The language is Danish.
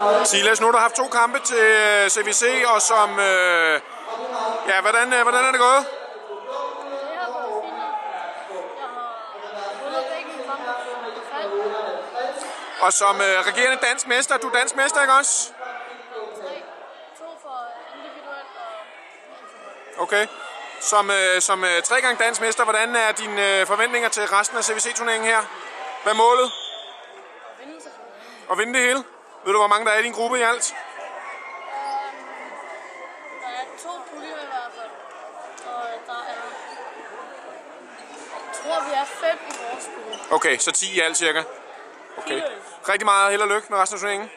Silas, nu har du haft to kampe til øh, CVC, og som... Øh, ja, hvordan, øh, hvordan er det gået? Og som øh, regerende dansk mester, du er dansk mester, ikke også? Okay. Som, øh, som øh, tre gange dansk mester, hvordan er dine øh, forventninger til resten af CVC-turneringen her? Hvad er målet? Og vinde. At vinde det hele? Ved du, hvor mange der er i din gruppe i alt? Øhm, der er to puljer i hvert fald. Og der er... Jeg tror, vi er fem i vores pulje. Okay, så 10 i alt cirka. Okay. Rigtig meget held og lykke med resten af turneringen.